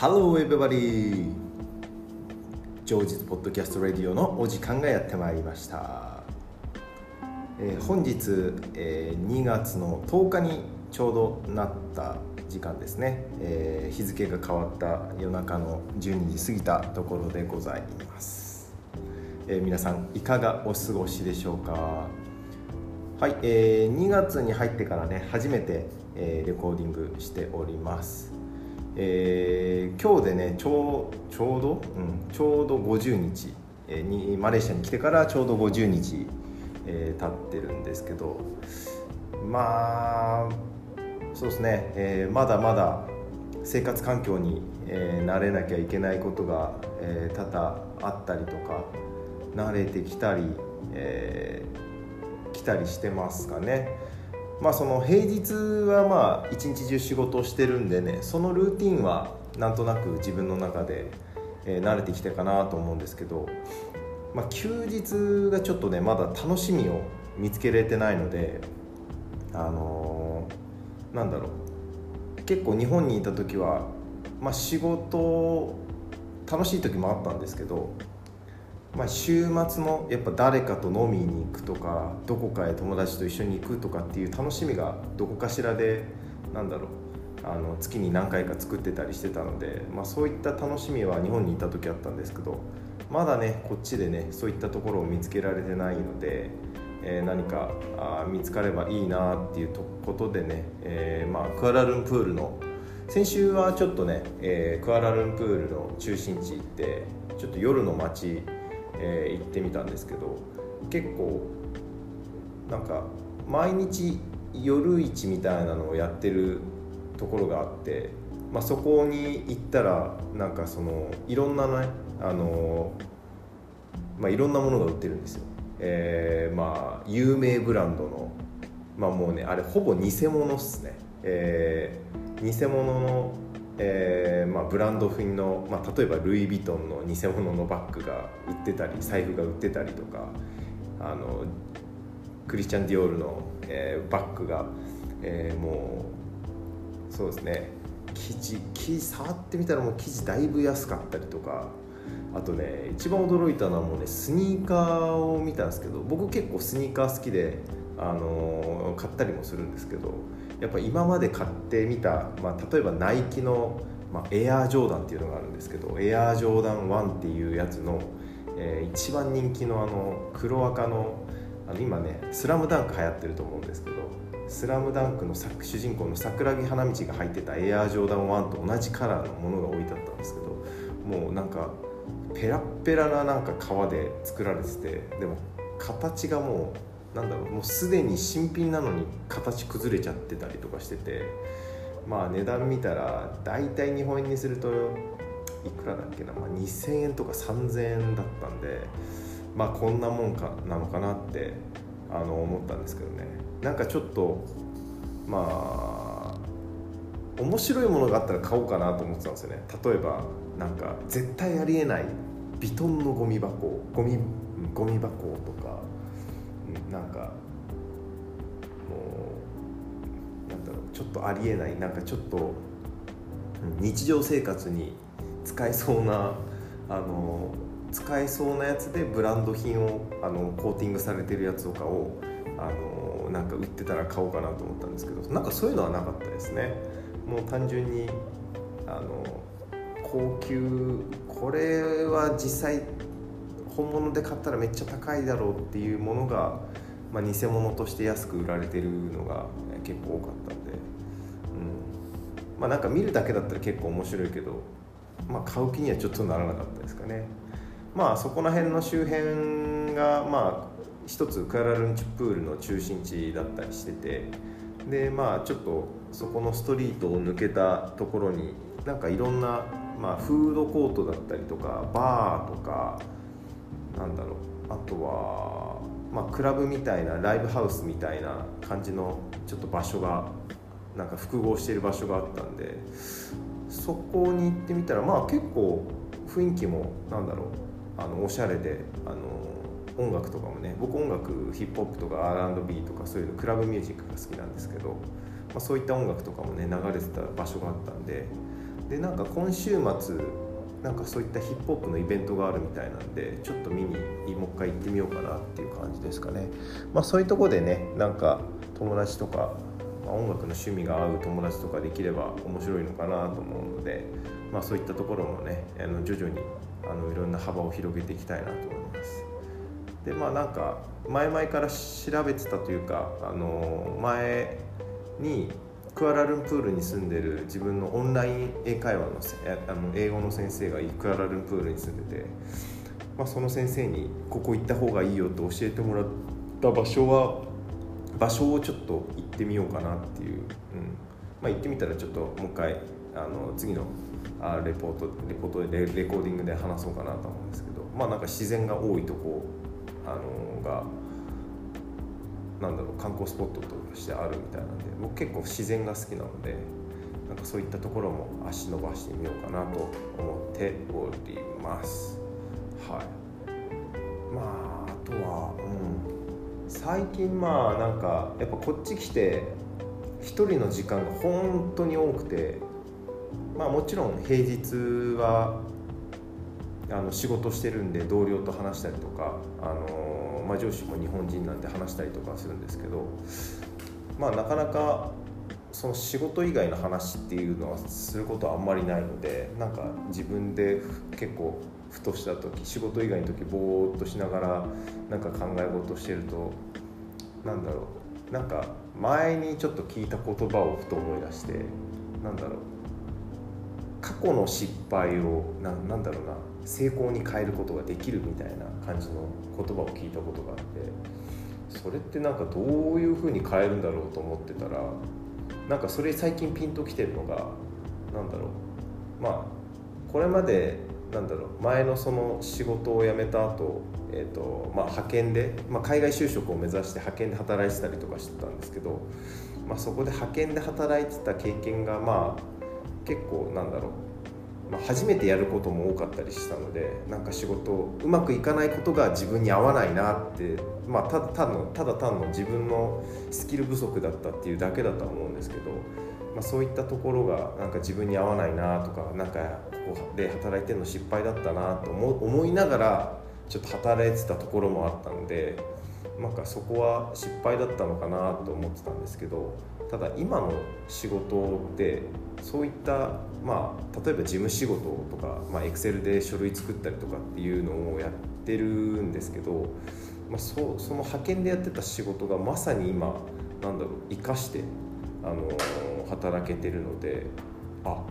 Hello everybody! 常日ポッドキャストレディオのお時間がやってまいりました、えー本日、えー2月の10日にちょうどなった時間ですね、えー日付が変わった夜中の12時過ぎたところでございます、えー皆さんいかがお過ごしでしょうか？はい、えー2月に入ってからね初めて、えーレコーディングしております、えー今日でねちょうちょうど、うん、ちょうど50日、にマレーシアに来てからちょうど50日、えー経ってるんですけど。まあそうですね、えーまだまだ生活環境に、えー慣れなきゃいけないことが、えー多々あったりとか慣れてきたり、えー来たりしてますかね。まあその平日はまあ一日中仕事をしてるんでねそのルーティンはなんとなく自分の中で、え慣れてきたかなと思うんですけど、まあ、休日がちょっとねまだ楽しみを見つけれてないのであのーなんだろう結構日本にいた時は、まあ、仕事楽しい時もあったんですけどまあ、週末のやっぱ誰かと飲みに行くとかどこかへ友達と一緒に行くとかっていう楽しみがどこかしらでなんだろうあの月に何回か作ってたりしてたので、まあ、そういった楽しみは日本にいた時あったんですけどまだねこっちでねそういったところを見つけられてないので、えー何かあ見つかればいいなっていうとことでね、えーまあ、クアラルンプールの先週はちょっとね、えークアラルンプールの中心地行ってちょっと夜の街えー行ってみたんですけど結構なんか毎日夜市みたいなのをやってるところがあって、まあ、そこに行ったらなんかそのいろんなねあの、まあ、いろんなものが売ってるんですよ、えーまあ有名ブランドのまあもうねあれほぼ偽物っすね、えー偽物のえーまあ、ブランド品の、まあ、例えばルイ・ヴィトンの偽物のバッグが売ってたり財布が売ってたりとかあのクリスチャン・ディオールの、えーバッグが、えーもうそうですね。生地生地触ってみたらもう生地だいぶ安かったりとかあとね一番驚いたのはもうねスニーカーを見たんですけど僕結構スニーカー好きで、あの買ったりもするんですけどやっぱ今まで買ってみた、まあ、例えばナイキの、まあ、エアージョーダンっていうのがあるんですけどエアージョーダン1っていうやつの、えー一番人気のあの黒赤のあの今ね「スラムダンク流行ってると思うんですけど「スラムダンクの主人公の桜木花道が入ってたエアージョーダン1と同じカラーのものが置いてあったんですけどもうなんかペラッペラななんか革で作られててでも形がもうなんだろうもうすでに新品なのに形崩れちゃってたりとかしててまあ値段見たら大体日本円にするといくらだっけな、まあ、2000円とか3000円だったんでまあこんなもんかなのかなってあの思ったんですけどね。なんかちょっとまあ面白いものがあったら買おうかなと思ってたんですよね。例えばなんか絶対ありえないビトンのゴミ箱ゴミゴミ箱とかうんなんかもうなんだろうちょっとありえないなんかちょっと日常生活に使えそうなあの使えそうなやつでブランド品をあのコーティングされてるやつとかをあのなんか売ってたら買おうかなと思ったんですけどなんかそういうのはなかったですね。もう単純にあの高級これは実際本物で買ったらめっちゃ高いだろうっていうものが、まあ、偽物として安く売られてるのが結構多かったんで、うん、まあなんか見るだけだったら結構面白いけど、まあ、買う気にはちょっとならなかったですかね。まあそこら辺の周辺がまあ一つクアラルンチプールの中心地だったりしててでまあちょっとそこのストリートを抜けたところになんかいろんな、まあ、フードコートだったりとかバーとかなんだろう。あとは、まあ、クラブみたいなライブハウスみたいな感じのちょっと場所がなんか複合してる場所があったんでそこに行ってみたらまあ結構雰囲気もなんだろう。あのおしゃれであの音楽とかもね僕音楽ヒップホップとか R&B とかそういうのクラブミュージックが好きなんですけど、まあ、そういった音楽とかもね流れてた場所があったんででなんか今週末なんかそういったヒップホップのイベントがあるみたいなんでちょっと見にもう一回行ってみようかなっていう感じですかね。まあそういうとこでねなんか友達とか、まあ、音楽の趣味が合う友達とかできれば面白いのかなと思うのでまあそういったところもねあの徐々にあのいろんな幅を広げていきたいなと思います。でまあなんか前々から調べてたというかあの前にクアラルンプールに住んでる自分のオンライン英会話のあの英語の先生がクアラルンプールに住んでて、まあ、その先生にここ行った方がいいよと教えてもらった場所は場所をちょっと行ってみようかなっていう、うん。まあ、行ってみたらちょっともう一回あの次のあレポートレポートでレコーディングで話そうかなと思うんですけどまあなんか自然が多いとこあのがなんだろう観光スポットとしてあるみたいなんで僕結構自然が好きなのでなんかそういったところも足伸ばしてみようかなと思っております。はい。まああとはうん。最近まあなんかやっぱこっち来て一人の時間が本当に多くてまあもちろん平日はあの仕事してるんで同僚と話したりとかあのまあ、上司も日本人なんで話したりとかするんですけど、まあ、なかなかその仕事以外の話っていうのはすることはあんまりないのでなんか自分で結構ふとした時仕事以外の時ぼーっとしながらなんか考え事してるとなんだろうなんか前にちょっと聞いた言葉をふと思い出してなんだろう過去の失敗をななんだろうな成功に変えることができるみたいな感じの言葉を聞いたことがあってそれってなんかどういうふうに変えるんだろうと思ってたらなんかそれ最近ピンときてるのがなんだろう。まあこれまでなんだろう前のその仕事を辞めた後、えーとまあ派遣で、まあ、海外就職を目指して派遣で働いてたりとかしてたんですけど、まあ、そこで派遣で働いてた経験がまあ結構なんだろう。まあ、初めてやることも多かったりしたのでなんか仕事うまくいかないことが自分に合わないなって、まあ、ただ単のただ単の自分のスキル不足だったっていうだけだとは思うんですけど、まあ、そういったところがなんか自分に合わないなとかなんかここで働いてるの失敗だったなと思思いながらちょっと働いてたところもあったのでなんかそこは失敗だったのかなと思ってたんですけどただ今の仕事ってそういったまあ例えば事務仕事とかまあエクセルで書類作ったりとかっていうのをやってるんですけど、まあ、そその派遣でやってた仕事がまさに今なんだろう生かしてあの働けてるのであ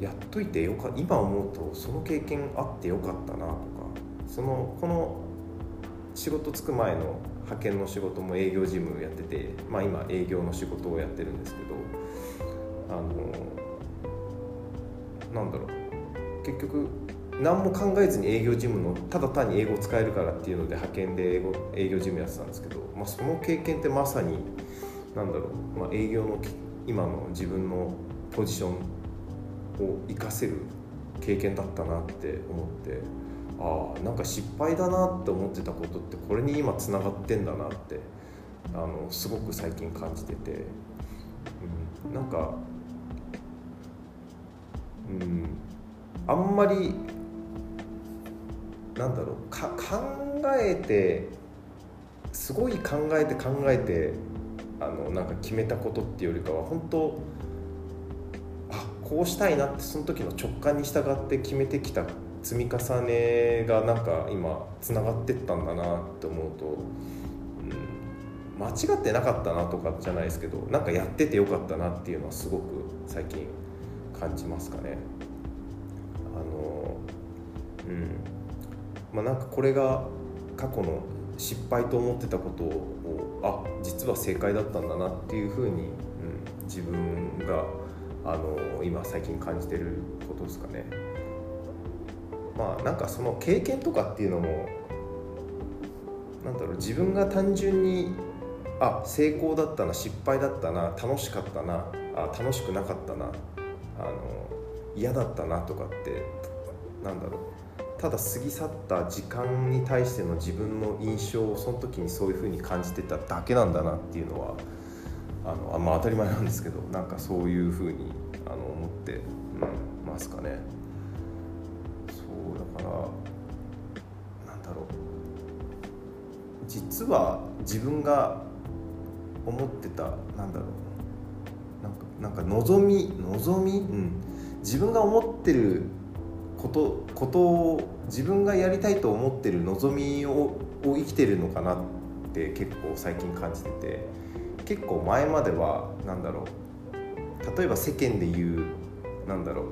やっといてよか今思うとその経験あってよかったなとかそのこの仕事つく前の派遣の仕事も営業事務やってて、まあ、今営業の仕事をやってるんですけどあのなんだろう。結局何も考えずに営業事務のただ単に英語を使えるからっていうので派遣で英語営業事務やってたんですけど、まあ、その経験ってまさになんだろう、まあ、営業の今の自分のポジションを生かせる経験だったなって思って。ああなんか失敗だなって思ってたことってこれに今つながってんだなってあのすごく最近感じてて、うん、なんかうんあんまりなんだろうか考えてすごい考えて考えてあのなんか決めたことっていうよりかは本当あこうしたいなってその時の直感に従って決めてきた積み重ねがなんか今つながってったんだなって思うと、うん、間違ってなかったなとかじゃないですけどなんかやっててよかったなっていうのはすごく最近感じますかね。あのうんまあ、なんかこれが過去の失敗と思ってたことをあ実は正解だったんだなっていうふうに、うん、自分があの今最近感じてることですかね。まあなんかその経験とかっていうのもなんだろう自分が単純にあ成功だったな失敗だったな楽しかったなあ楽しくなかったなあの嫌だったなとかってなんだろうただ過ぎ去った時間に対しての自分の印象をその時にそういうふうに感じてただけなんだなっていうのはあのあまあ当たり前なんですけどなんかそういうふうにあの思って、うん、ますかね。実は自分が思ってたなんだろうなんかなんか望み望み、うん、自分が思ってることことを自分がやりたいと思ってる望みをを生きてるのかなって結構最近感じてて結構前までは何だろう。例えば世間で言うなんだろう。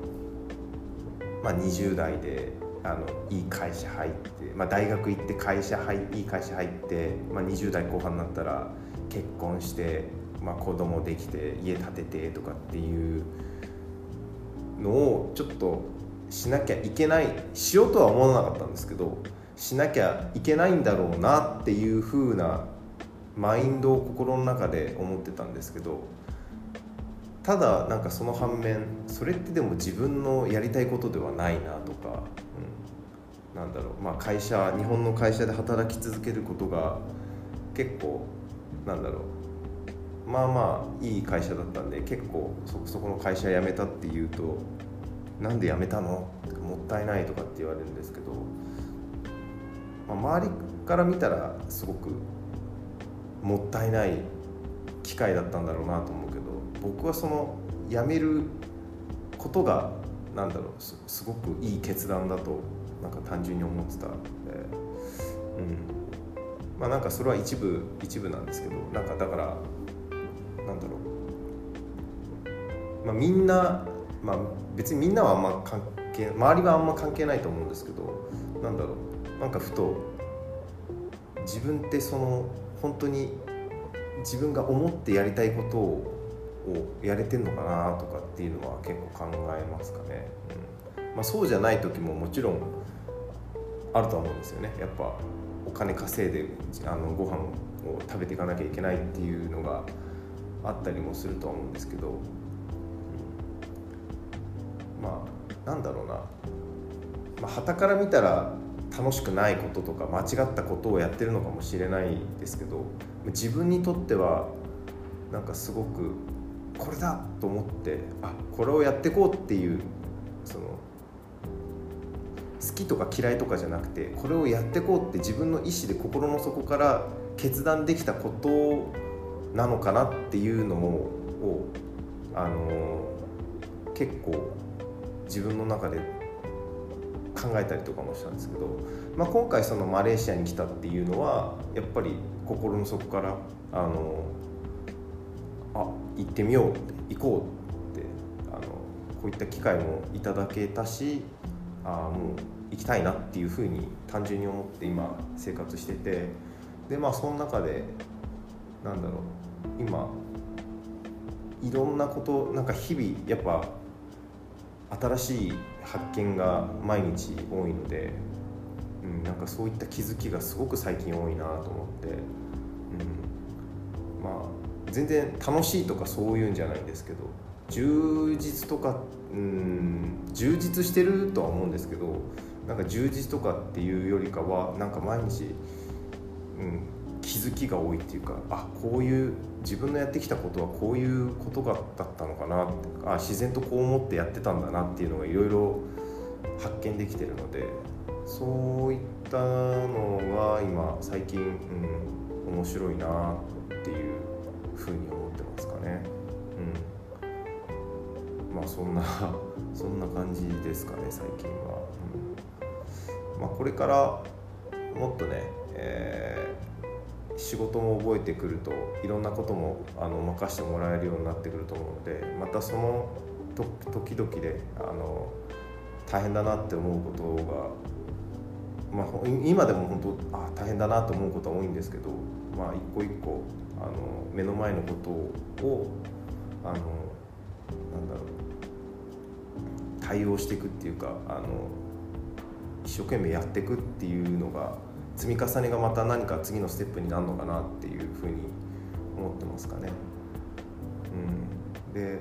まあ20代であのいい会社入って、まあ、大学行って会社入いい会社入って、まあ、20代後半になったら結婚して、まあ、子供できて家建ててとかっていうのをちょっとしなきゃいけないしようとは思わなかったんですけどしなきゃいけないんだろうなっていう風なマインドを心の中で思ってたんですけどただなんかその反面それってでも自分のやりたいことではないなとか、うん、なんだろう、まあ、会社日本の会社で働き続けることが結構なんだろう。まあまあいい会社だったんで結構そこそこの会社辞めたっていうとなんで辞めたの？もったいないとかって言われるんですけど、まあ、周りから見たらすごくもったいない機会だったんだろうなと思う。僕はその辞めることがなんだろうすごくいい決断だとなんか単純に思ってたんで、うん。まあなんかそれは一部一部なんですけどなんかだからなんだろう、まあ、みんなまあ、別にみんなはあんま関係周りはあんま関係ないと思うんですけどなんだろう。なんかふと自分ってその本当に自分が思ってやりたいことををやれてんのかなとかっていうのは結構考えますかね、うん。まあ、そうじゃない時ももちろんあると思うんですよね。やっぱお金稼いであのご飯を食べていかなきゃいけないっていうのがあったりもするとは思うんですけど。まあなんだろうな。まあ、から見たら楽しくないこととか間違ったことをやってるのかもしれないですけど自分にとってはなんかすごくこれだと思ってあこれをやっていこうっていうその好きとか嫌いとかじゃなくてこれをやっていこうって自分の意思で心の底から決断できたことなのかなっていうのをあの結構自分の中で考えたりとかもしたんですけど、まあ、今回そのマレーシアに来たっていうのはやっぱり心の底からあのあ行ってみようって行こうってあのこういった機会もいただけたしあもう行きたいなっていうふうに単純に思って今生活しててでまあその中でなんだろう今いろんなことなんか日々やっぱ新しい発見が毎日多いので、うん、なんかそういった気づきがすごく最近多いなと思って、うん、まあ全然楽しいとかそういうんじゃないんですけど充実とか、うん、充実してるとは思うんですけどなんか充実とかっていうよりかはなんか毎日、うん、気づきが多いっていうかあこういう自分のやってきたことはこういうことだったのかなってあ自然とこう思ってやってたんだなっていうのがいろいろ発見できてるのでそういったのが今最近、うん、面白いなってそんな そんな感じですかね最近は。うん、まあ、これからもっとね、えー仕事も覚えてくるといろんなこともあの任せてもらえるようになってくると思うのでまたその時々であの大変だなって思うことが、まあ、今でも本当あ大変だなと思うことは多いんですけど、まあ、一個一個あの目の前のことをあの対応していくっていうかあの一生懸命やっていくっていうのが積み重ねがまた何か次のステップになるのかなっていうふうに思ってますかね。うん、で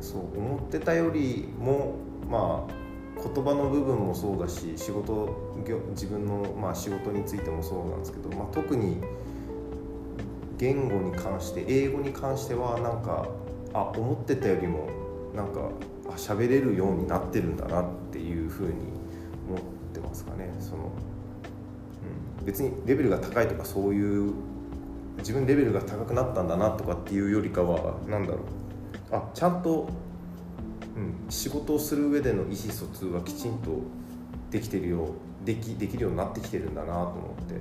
そう思ってたよりもまあ言葉の部分もそうだし仕事自分の、まあ、仕事についてもそうなんですけど、まあ、特に言語に関して英語に関してはなんかあ思ってたよりもなんかあ喋れるようになってるんだなっていうふうに思ってますかね。その、うん、別にレベルが高いとかそういう自分レベルが高くなったんだなとかっていうよりかは何だろう。あちゃんと、うん、仕事をする上での意思疎通はきちんとできてるよできできるようになってきてるんだなと思って、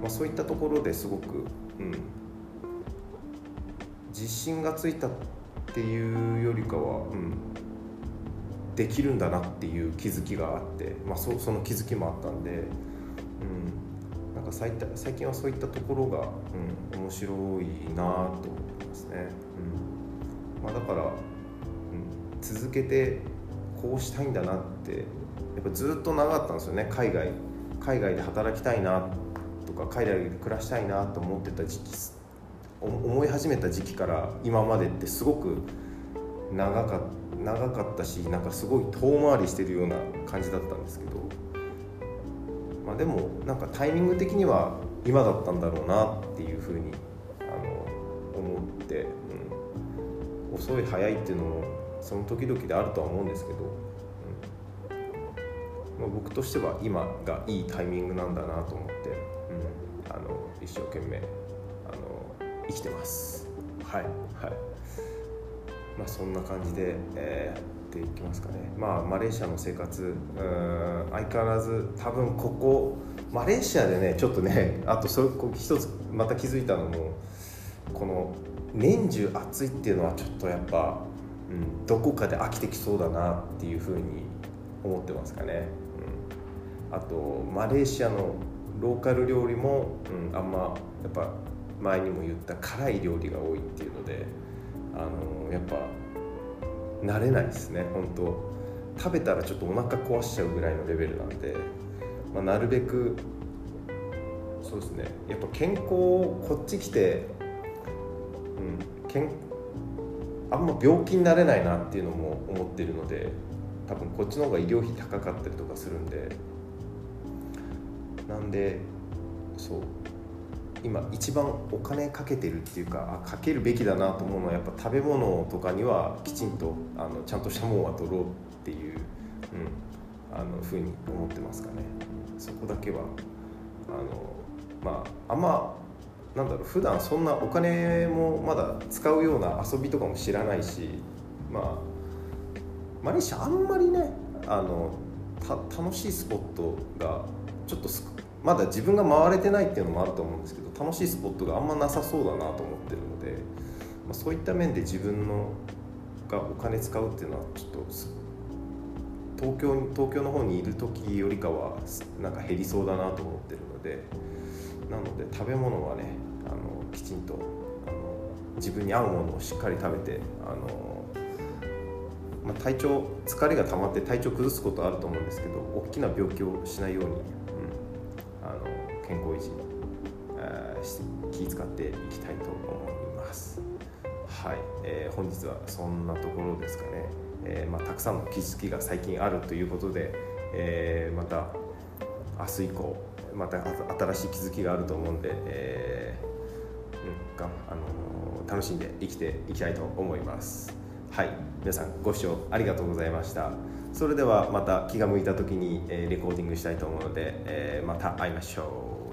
まあ、そういったところですごく、うん、自信がついたっていうよりかは、うん、できるんだなっていう気づきがあって、まあ、そその気づきもあったんで、うん、なんか最最近はそういったところが、うん、面白いなと思ってますね。うんまあ、だから、うん、続けてこうしたいんだなってやっぱずっと長かったんですよね海外海外で働きたいなとか海外で暮らしたいなと思ってた時期思い始めた時期から今までってすごく長か長かったしなんかすごい遠回りしてるような感じだったんですけど、まあ、でもなんかタイミング的には今だったんだろうなっていうふうにあの思って、うん、遅い早いっていうのもその時々であるとは思うんですけど、うん。まあ、僕としては今がいいタイミングなんだなと思って、うん、あの一生懸命あの生きてます。はい。はい。まあそんな感じで、えー、やっていきますかね。まあマレーシアの生活うん相変わらず多分ここマレーシアでねちょっとね あとそれ一つまた気づいたのもこの年中暑いっていうのはちょっとやっぱ、うん、どこかで飽きてきそうだなっていうふうに思ってますかね、うん、あとマレーシアのローカル料理も、うん、あんまやっぱ前にも言った辛い料理が多いっていうのであのやっぱ慣れないですね本当。食べたらちょっとお腹壊しちゃうぐらいのレベルなんで、まあ、なるべくそうですね。やっぱ健康こっち来て、うん、けんあんま病気になれないなっていうのも思ってるので多分こっちの方が医療費高かったりとかするんで。なんでそう。今一番お金かけてるっていうかあかけるべきだなと思うのはやっぱ食べ物とかにはきちんとあのちゃんとしたものは取ろうっていう、うん、あのふうに思ってますかね。そこだけはあのまああんまなんだろう普段そんなお金もまだ使うような遊びとかも知らないしまあマレーシアあんまりねあの楽しいスポットがちょっとまだ自分が回れてないっていうのもあると思うんですけど楽しいスポットがあんまなさそうだなと思ってるので、まあ、そういった面で自分のがお金使うっていうのはちょっと東京東京の方にいる時よりかはなんか減りそうだなと思ってるのでなので食べ物はねあのきちんとあの自分に合うものをしっかり食べてあの、まあ、体調疲れが溜まって体調崩すことあると思うんですけど大きな病気をしないように、維持気遣っていきたいと思います。はい、えー、本日はそんなところですかね。えー、まあ、たくさんの気づきが最近あるということで、えー、また明日以降また新しい気づきがあると思うんで、えー、うん、があの楽しんで生きていきたいと思います。はい、皆さんご視聴ありがとうございました。それではまた気が向いた時に、えレコーディングしたいと思うので、えまた会いましょう。